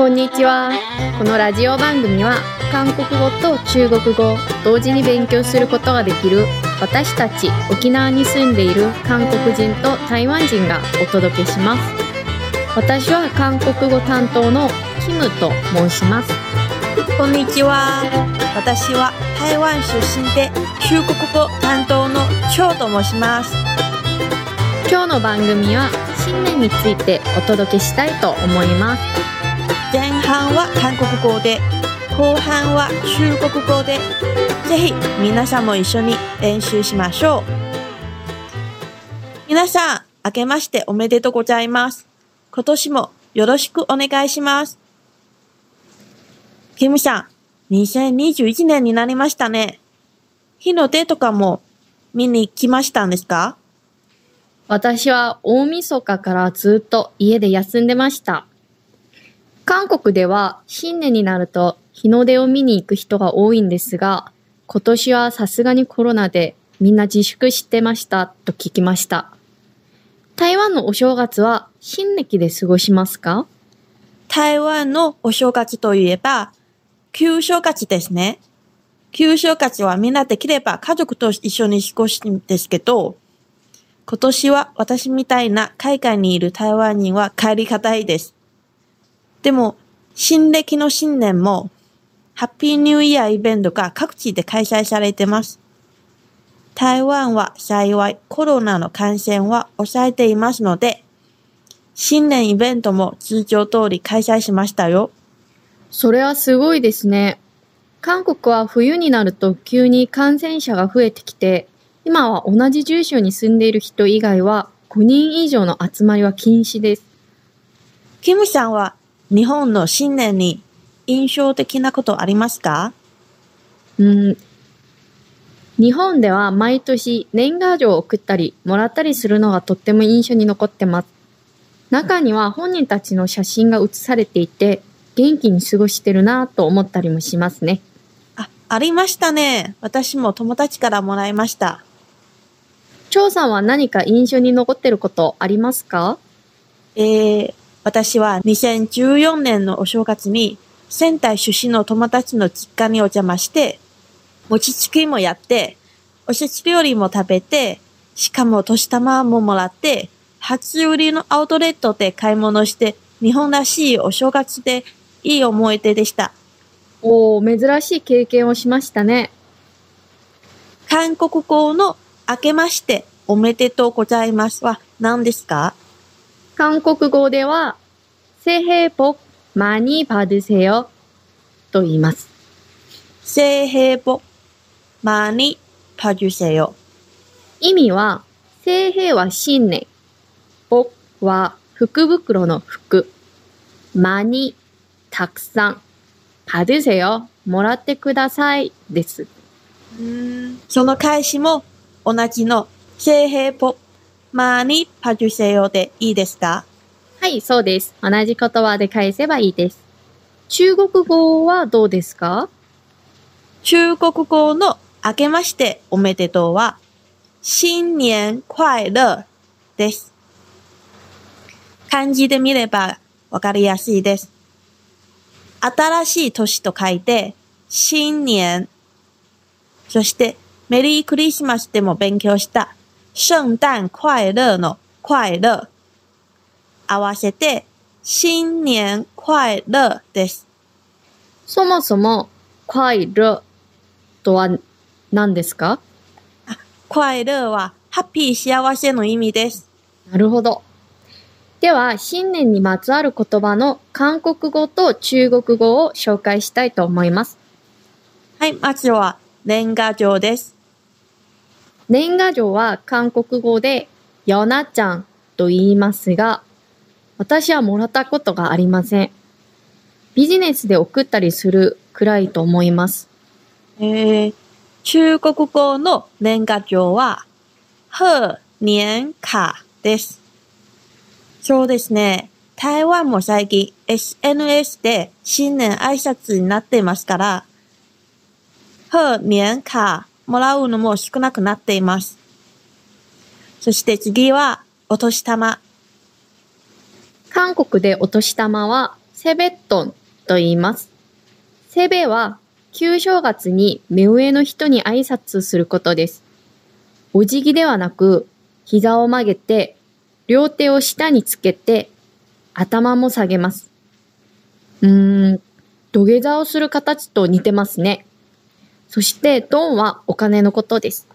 こんにちは。このラジオ番組は韓国語と中国語を同時に勉強することができる私たち沖縄に住んでいる韓国人と台湾人がお届けします。私は韓国語担当のキムと申します。こんにちは。私は台湾出身で中国語担当のチョウと申します。今日の番組は新年についてお届けしたいと思います。前半は韓国語で、後半は中国語で、ぜひ皆さんも一緒に練習しましょう。皆さん、明けましておめでとうございます。今年もよろしくお願いします。キムさん、2021年になりましたね。日の出とかも見に来ましたんですか？私は大晦日からずっと家で休んでました。韓国では新年になると日の出を見に行く人が多いんですが、今年はさすがにコロナでみんな自粛してましたと聞きました。台湾のお正月は新暦で過ごしますか？台湾のお正月といえば、旧正月ですね。旧正月はみんなできれば家族と一緒に過ごすんですけど、今年は私みたいな海外にいる台湾人は帰りがたいです。でも、新暦の新年も、ハッピーニューイヤーイベントが各地で開催されてます。台湾は幸いコロナの感染は抑えていますので、新年イベントも通常通り開催しましたよ。それはすごいですね。韓国は冬になると急に感染者が増えてきて、今は同じ住所に住んでいる人以外は5人以上の集まりは禁止です。キムさんは日本の新年に印象的なことありますか？うん、日本では毎年年賀状を送ったりもらったりするのがとっても印象に残ってます。中には本人たちの写真が写されていて元気に過ごしてるなぁと思ったりもしますね。あ、ありましたね。私も友達からもらいました。張さんは何か印象に残ってることありますか？えー、私は2014年のお正月に仙台出身の友達の実家にお邪魔して、餅つきもやって、おせち料理も食べて、しかも年玉ももらって、初売りのアウトレットで買い物して、日本らしいお正月でいい思い出でした。おー、珍しい経験をしましたね。韓国語の明けましておめでとうございますは何ですか？韓国語では、새해복많이받으세요と言います。새해복많이받으세요。 意味は、聖平は新年、복は福袋の福、많이たくさん、받으세요もらってくださいです。その返しも同じの새해복 まにパジュセヨでいいですか？はい、そうです。同じ言葉で返せばいいです。中国語はどうですか？中国語の明けましておめでとうは、新年快乐です。漢字で見ればわかりやすいです。新しい年と書いて、新年。そして、メリークリスマスでも勉強した聖誕快乐の快乐。合わせて新年快乐です。そもそも、快乐とは何ですか？快乐はハッピー幸せの意味です。なるほど。では、新年にまつわる言葉の韓国語と中国語を紹介したいと思います。はい、まずは年賀状です。年賀状は韓国語でヨナちゃんと言いますが、私はもらったことがありません。ビジネスで送ったりするくらいと思います。えー、中国語の年賀状は、贺年卡です。そうですね。台湾も最近 SNS で新年挨拶になっていますから、贺年卡もらうのも少なくなっています。そして次は、お年玉。韓国でお年玉はセベットンと言います。セベは旧正月に目上の人に挨拶することです。お辞儀ではなく、膝を曲げて、両手を下につけて、頭も下げます。うーん、土下座をする形と似てますね。そして、ドンはお金のことです。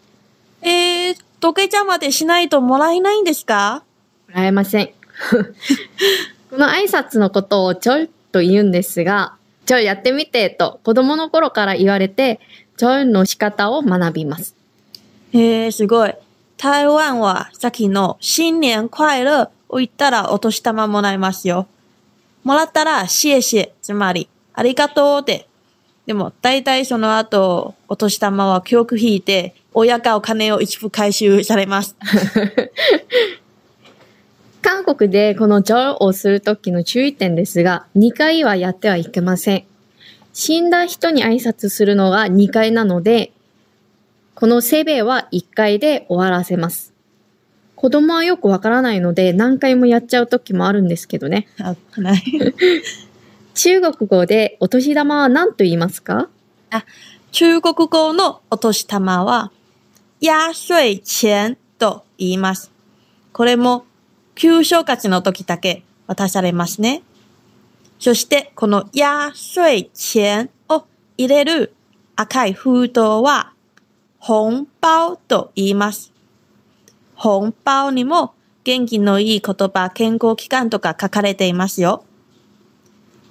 えー、土下座までしないともらえないんですか？もらえません。この挨拶のことをちょいと言うんですが、ちょいやってみてと子供の頃から言われて、ちょいの仕方を学びます。えー、すごい。台湾はさっきの新年快乐を言ったらお年玉もらえますよ。もらったら、シエシエ、つまり、ありがとうで。でも、大体その後、お年玉は記憶引いて、親がお金を一部回収されます。韓国でこのジョイをするときの注意点ですが、2回はやってはいけません。死んだ人に挨拶するのが2回なので、このセベは1回で終わらせます。子供はよくわからないので何回もやっちゃうときもあるんですけどね。あない。中国語でお年玉は何と言いますか？あ中国語のお年玉は、压岁钱と言います。これも、旧正月の時だけ渡されますね。そして、この压岁钱を入れる赤い封筒は、本包と言います。本包にも元気のいい言葉、健康期間とか書かれていますよ。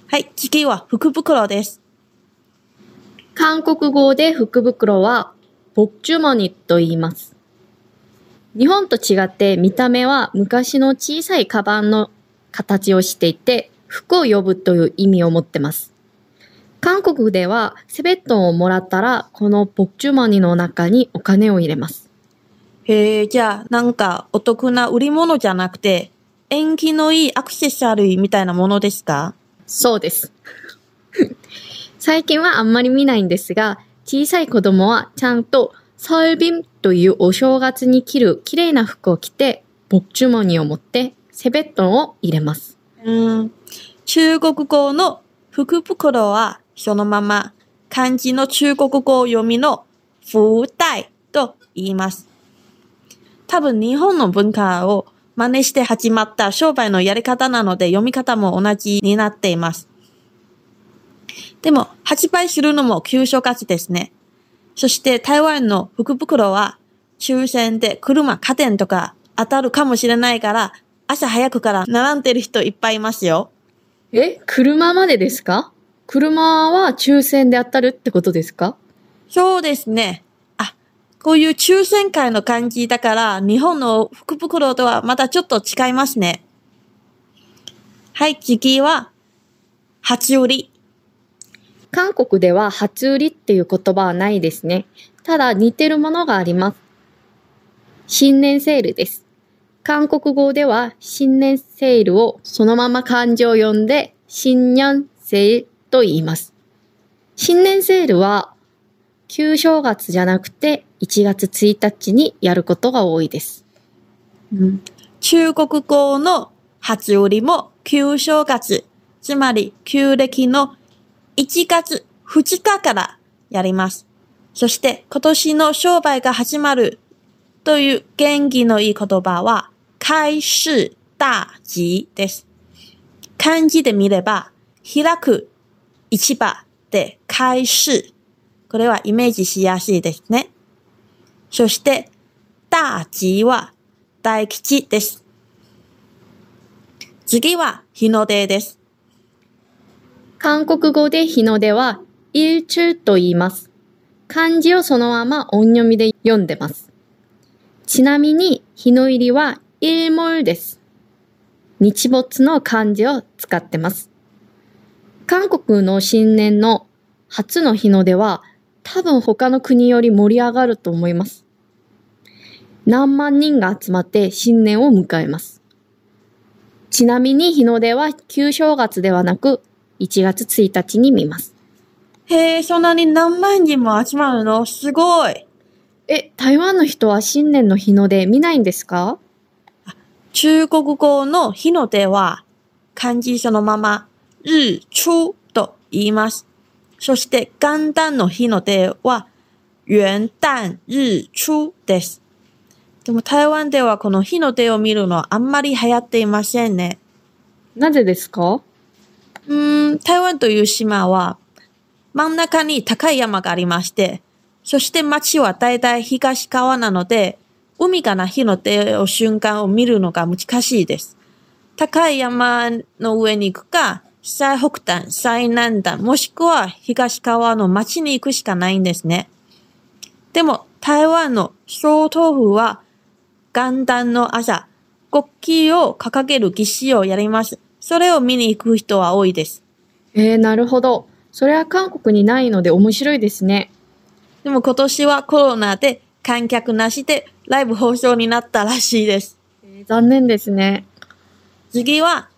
はい、次は福袋です。韓国語で福袋は、ボクチュモニと言います。日本と違って見た目は昔の小さいカバンの形をしていて、服を呼ぶという意味を持ってます。韓国ではセベットンをもらったら、このボクチュモニの中にお金を入れます。へえ、じゃあ、なんかお得な売り物じゃなくて、縁起のいいアクセサリーみたいなものですか？そうです。最近はあんまり見ないんですが、小さい子供はちゃんとサルビンというお正月に着る綺麗な服を着て、ボクチュモニを持ってセベットンを入れます。うん。中国語の福袋はそのまま漢字の中国語読みの福袋と言います。多分日本の文化を真似して始まった商売のやり方なので読み方も同じになっています。でも発売するのも旧正月ですね。そして台湾の福袋は抽選で車、家電とか当たるかもしれないから朝早くから並んでる人いっぱいいますよ。え車までですか？車は抽選で当たるってことですか？そうですね。こういう抽選会の感じだから日本の福袋とはまたちょっと違いますね。はい、次は、初売り。韓国では初売りっていう言葉はないですね。ただ似てるものがあります。新年セールです。韓国語では新年セールをそのまま漢字を読んで新年セールと言います。新年セールは旧正月じゃなくて1月1日にやることが多いです。中国語の初売りも旧正月、つまり旧暦の1月2日からやります。そして今年の商売が始まるという元気のいい言葉は、開始大吉です。漢字で見れば、開く市場で開始。これはイメージしやすいですね。そして、大吉は大吉です。次は日の出です。韓国語で日の出は、イルチュと言います。漢字をそのまま音読みで読んでます。ちなみに、日の入りは、イルモルです。日没の漢字を使ってます。韓国の新年の初の日の出は、多分他の国より盛り上がると思います。何万人が集まって新年を迎えます。ちなみに日の出は旧正月ではなく1月1日に見ます。へえ、そんなに何万人も集まるの？すごい。え、台湾の人は新年の日の出見ないんですか？中国語の日の出は漢字そのまま日出と言います。そして元旦の日の出は元旦日出です。でも台湾ではこの日の出を見るのはあんまり流行っていませんね。なぜですか？うーん、台湾という島は真ん中に高い山がありまして、そして町はだいたい東側なので、海から日の出を瞬間を見るのが難しいです。高い山の上に行くか、最北端、最南端、もしくは東側の町に行くしかないんですね。でも、台湾の小豆腐は、元旦の朝、国旗を掲げる儀式をやります。それを見に行く人は多いです。えー、なるほど。それは韓国にないので面白いですね。でも今年はコロナで観客なしでライブ放送になったらしいです。えー残念ですね。次は、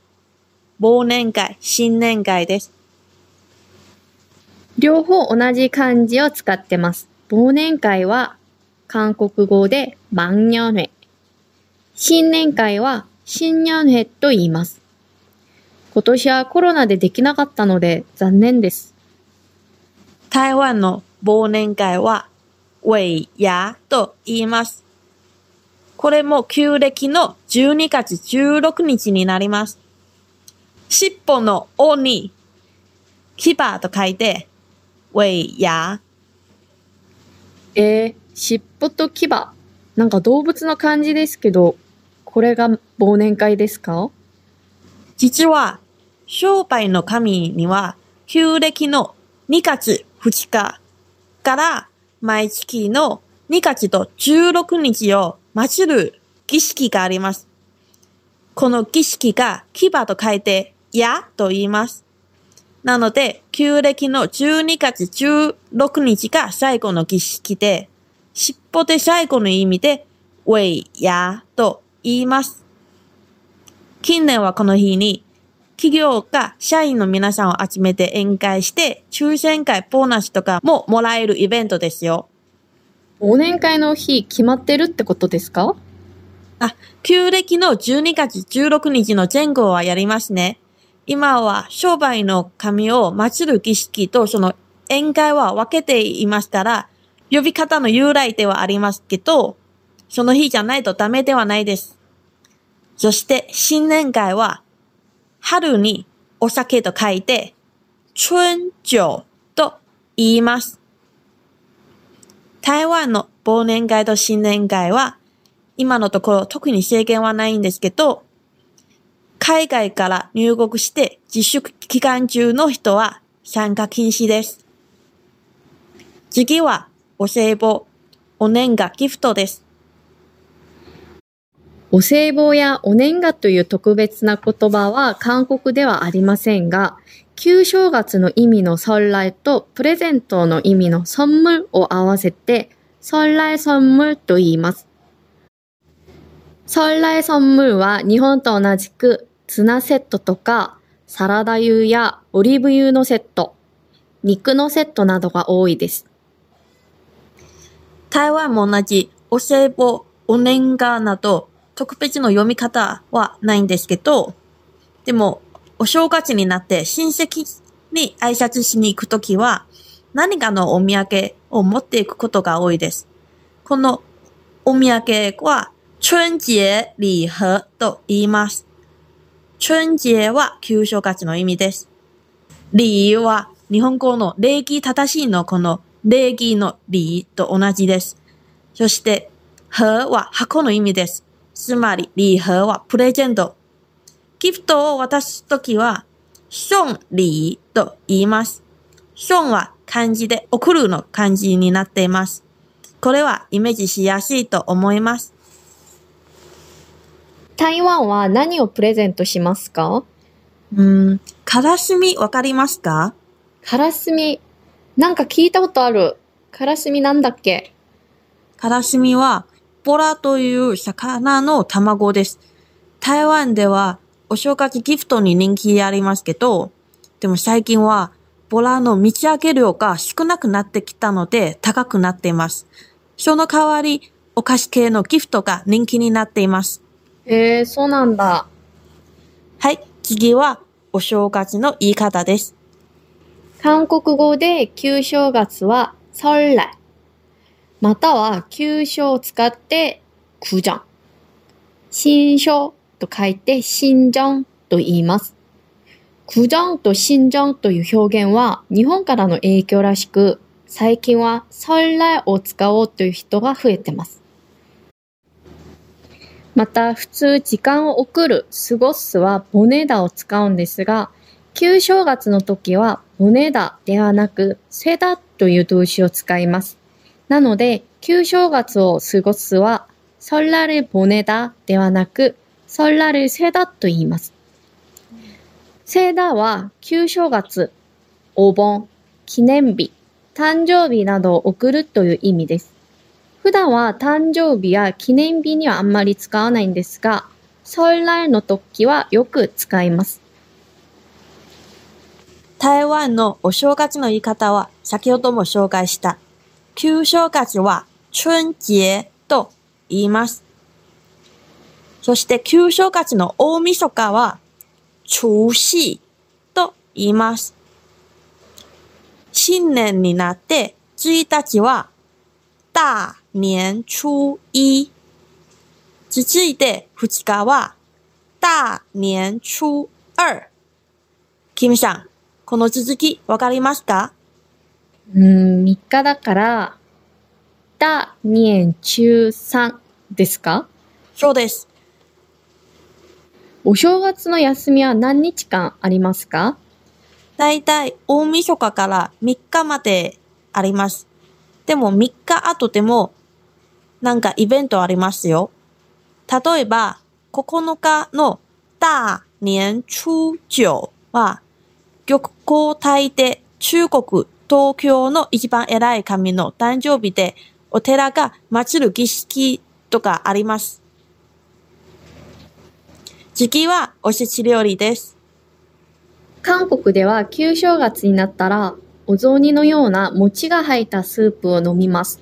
忘年会、新年会です。両方同じ漢字を使ってます。忘年会は韓国語で万年会。新年会は新年会と言います。今年はコロナでできなかったので残念です。台湾の忘年会は、尾牙と言います。これも旧暦の12月16日になります。尻尾の尾に、牙と書いて、尾牙。えー、尻尾と牙。なんか動物の漢字ですけど、これが忘年会ですか？実は、商売の神には、旧暦の2月2日から毎月の2月と16日を祀る儀式があります。この儀式が牙と書いて、やと言います。なので、旧暦の12月16日が最後の儀式で、尻尾で最後の意味で、ウェイやと言います。近年はこの日に、企業が社員の皆さんを集めて宴会して、抽選会、ボーナスとかももらえるイベントですよ。忘年会の日決まってるってことですか？あ、旧暦の12月16日の前後はやりますね。今は商売の神を祀る儀式とその宴会は分けていますから、呼び方の由来ではありますけど、その日じゃないとダメではないです。そして新年会は、春にお酒と書いて、春酒と言います。台湾の忘年会と新年会は、今のところ特に制限はないんですけど、海外から入国して自粛期間中の人は参加禁止です。次は、お歳暮、お年賀ギフトです。お歳暮やお年賀という特別な言葉は韓国ではありませんが、旧正月の意味の설날とプレゼントの意味の선물を合わせて설날선물と言います。설날선물は日本と同じく ツナセットとかサラダ油やオリーブ油のセット、肉のセットなどが多いです。台湾も同じお歳暮、お年賀など特別の読み方はないんですけど、でもお正月になって親戚に挨拶しに行くときは何かのお土産を持っていくことが多いです。このお土産は春節礼盒と言います。春節は旧正月の意味です。礼は日本語の礼儀正しいのこの礼儀の礼と同じです。そして、盒は箱の意味です。つまり、礼盒はプレゼント。ギフトを渡すときは、送礼と言います。送は漢字で送るの漢字になっています。これはイメージしやすいと思います。台湾は何をプレゼントしますか？うーん、からすみわかりますかカラスミ。なんか聞いたことある。カラスミなんだっけ？からすみは、ボラという魚の卵です。台湾ではお正月ギフトに人気ありますけど、でも最近はボラの道上げ量が少なくなってきたので高くなっています。その代わり、お菓子系のギフトが人気になっています。へえ、そうなんだ。はい、次は、 お正月の言い方です。韓国語で旧正月は설날または旧正を使って구정新正と書いて新正と言います。구정と新正という表現は日本からの影響らしく、最近は설날を使おうという人が増えてます。 また、普通時間を送る、過ごすはボネダを使うんですが、旧正月の時はボネダではなく、セダという動詞を使います。なので、旧正月を過ごすは、ソラルボネダではなく、ソラルセダと言います。セダは旧正月、お盆、記念日、誕生日などを送るという意味です。普段は誕生日や記念日にはあんまり使わないんですが、설날の時はよく使います。台湾のお正月の言い方は先ほども紹介した。旧正月は春節と言います。そして旧正月の大晦日は除夕と言います。新年になって1日は大年初一。続いて2日は大年初二。キムさん、この続きわかりますか？うーん、3日だから、大年中3ですか？そうです。お正月の休みは何日間ありますか？だいたい大晦日から3日まであります。でも3日後でもなんかイベントありますよ。例えば9日の大年初九は玉皇大帝中国東京の一番偉い神の誕生日でお寺が祀る儀式とかあります。次はおせち料理です。韓国では旧正月になったら、お雑煮のような餅が入ったスープを飲みます。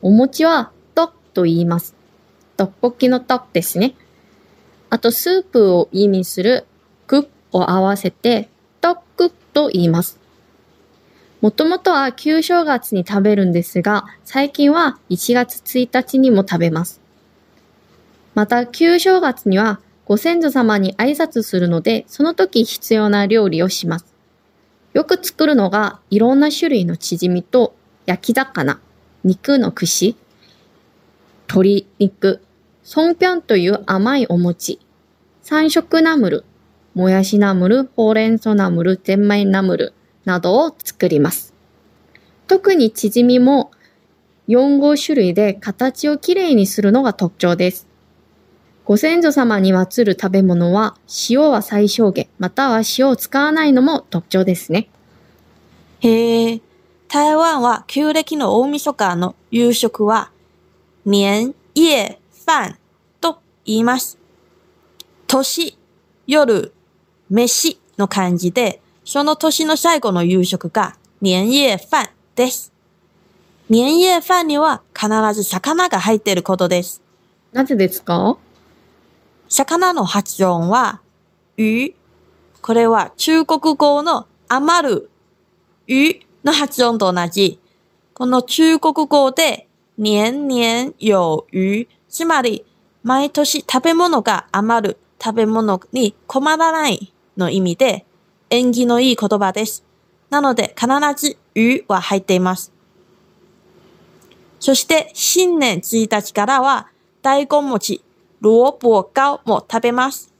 お餅は、とっと言います。トッポキのとですね。あと、スープを意味する、くを合わせて、とっくと言います。もともとは旧正月に食べるんですが、最近は1月1日にも食べます。また、旧正月にはご先祖様に挨拶するので、その時必要な料理をします。よく作るのが、いろんな種類のチヂミと焼き魚、肉の串、鶏肉、ソンピョンという甘いお餅、三色ナムル、もやしナムル、ほうれん草ナムル、ゼンマイナムルなどを作ります。特にチヂミも4、5種類で形をきれいにするのが特徴です。ご先祖様に祀る食べ物は塩は最小限、または塩を使わないのも特徴ですね。へえ、台湾は旧暦の大晦日の夕食は年夜飯と言います。年、夜、飯の漢字で、その年の最後の夕食が年夜飯です。年夜飯には必ず魚が入っていることです。なぜですか？魚の発音は、魚。これは中国語の余る、魚の発音と同じ。この中国語で、年々有余。つまり、毎年食べ物が余る、食べ物に困らないの意味で、縁起のいい言葉です。なので、必ず魚は入っています。そして、新年1日からは、大根餅、萝卜糕も食べます。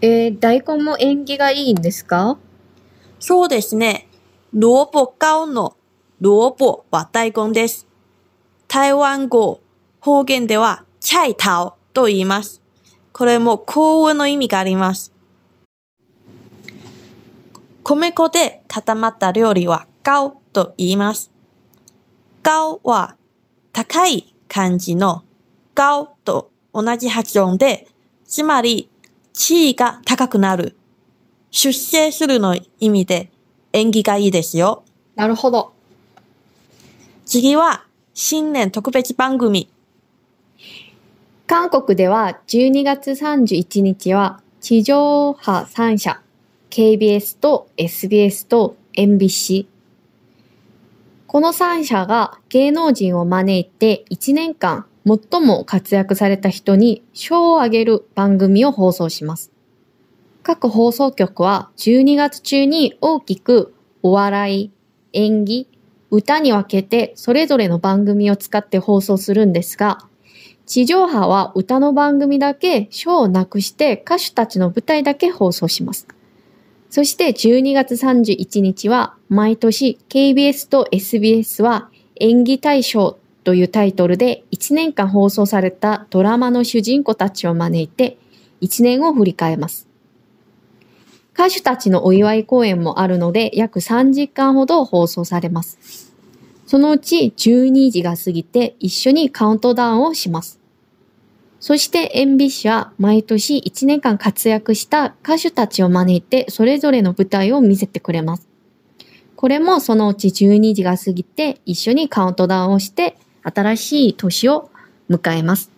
えー、大根も縁起がいいんですか？そうですね。萝卜糕の萝卜は大根です。台湾語、方言では、チャイタオと言います。これも幸運の意味があります。米粉で固まった料理は、ガオと言います。ガオは、高い漢字のガオと同じ発音で、つまり、地位が高くなる。出世するの意味で縁起がいいですよ。なるほど。次は新年特別番組。韓国では12月31日は地上波3社、KBS と SBS と MBC。この3社が芸能人を招いて1年間最も活躍された人に賞をあげる番組を放送します。各放送局は12月中に大きくお笑い、演技、歌に分けてそれぞれの番組を使って放送するんですが、地上波は歌の番組だけ賞をなくして歌手たちの舞台だけ放送します。そして12月31日は毎年 KBS と SBS は演技大賞というタイトルで1年間放送されたドラマの主人公たちを招いて1年を振り返ります。歌手たちのお祝い公演もあるので約3時間ほど放送されます。そのうち12時が過ぎて一緒にカウントダウンをします。そしてエンビッシュは毎年1年間活躍した歌手たちを招いてそれぞれの舞台を見せてくれます。これもそのうち12時が過ぎて一緒にカウントダウンをして新しい年を迎えます。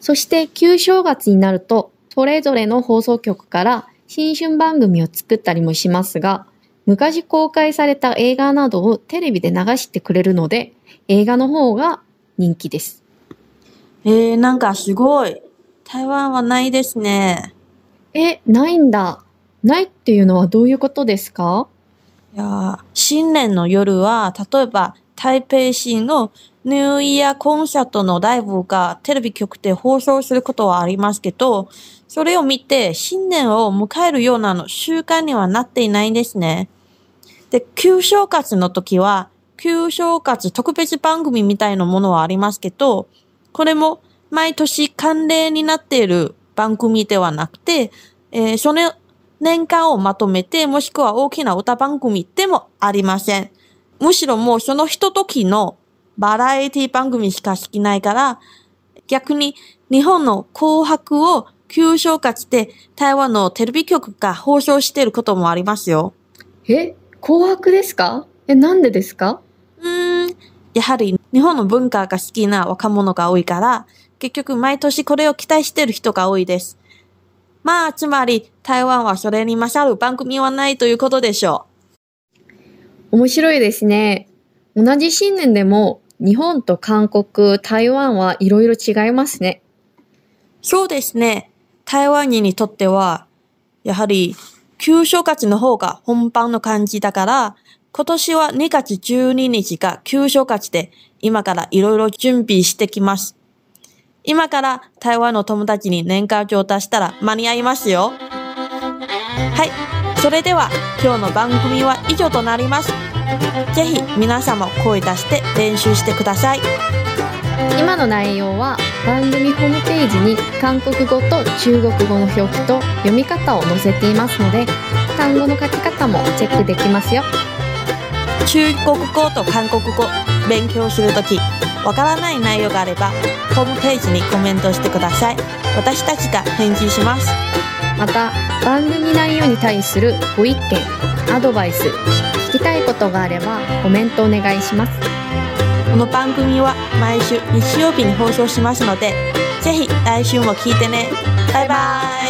そして旧正月になるとそれぞれの放送局から新春番組を作ったりもしますが、昔公開された映画などをテレビで流してくれるので、映画の方が人気です。えー、なんかすごい。台湾はないですね。え、ないんだ。ないっていうのはどういうことですか？いやー新年の夜は、例えば台北市のニューイヤーコンサートのライブがテレビ局で放送することはありますけど、それを見て新年を迎えるようなの習慣にはなっていないんですね。で、旧正月の時は、旧正月特別番組みたいなものはありますけど、これも毎年慣例になっている番組ではなくて、えーその年間をまとめて、もしくは大きな歌番組でもありません。むしろもうそのひとときのバラエティ番組しか好きないから、逆に日本の紅白を旧正月で台湾のテレビ局が放送していることもありますよ。え、紅白ですか？え、なんでですか？うーん、やはり日本の文化が好きな若者が多いから、結局毎年これを期待している人が多いです。まあ、つまり台湾はそれに勝る番組はないということでしょ面白いですね。同じ新年でも日本と韓国、台湾はいろいろ違いますね。そうですね。台湾人にとっては、やはり旧正月の方が本番の感じだから、今年は2月12日が旧正月で、今からいろいろ準備してきます。今から台湾の友達に年賀状を出したら間に合いますよ。はい。それでは今日の番組は以上となります。ぜひ皆様声出して練習してください。今の内容は番組ホームページに韓国語と中国語の表記と読み方を載せていますので単語の書き方もチェックできますよ。中国語と韓国語勉強するとき、わからない内容があれば、ホームページにコメントしてください。私たちが返事します。また番組内容に対するご意見、アドバイス、聞きたいことがあればコメントお願いします。この番組は毎週日曜日に放送しますので、ぜひ来週も聞いてね。バイバイ。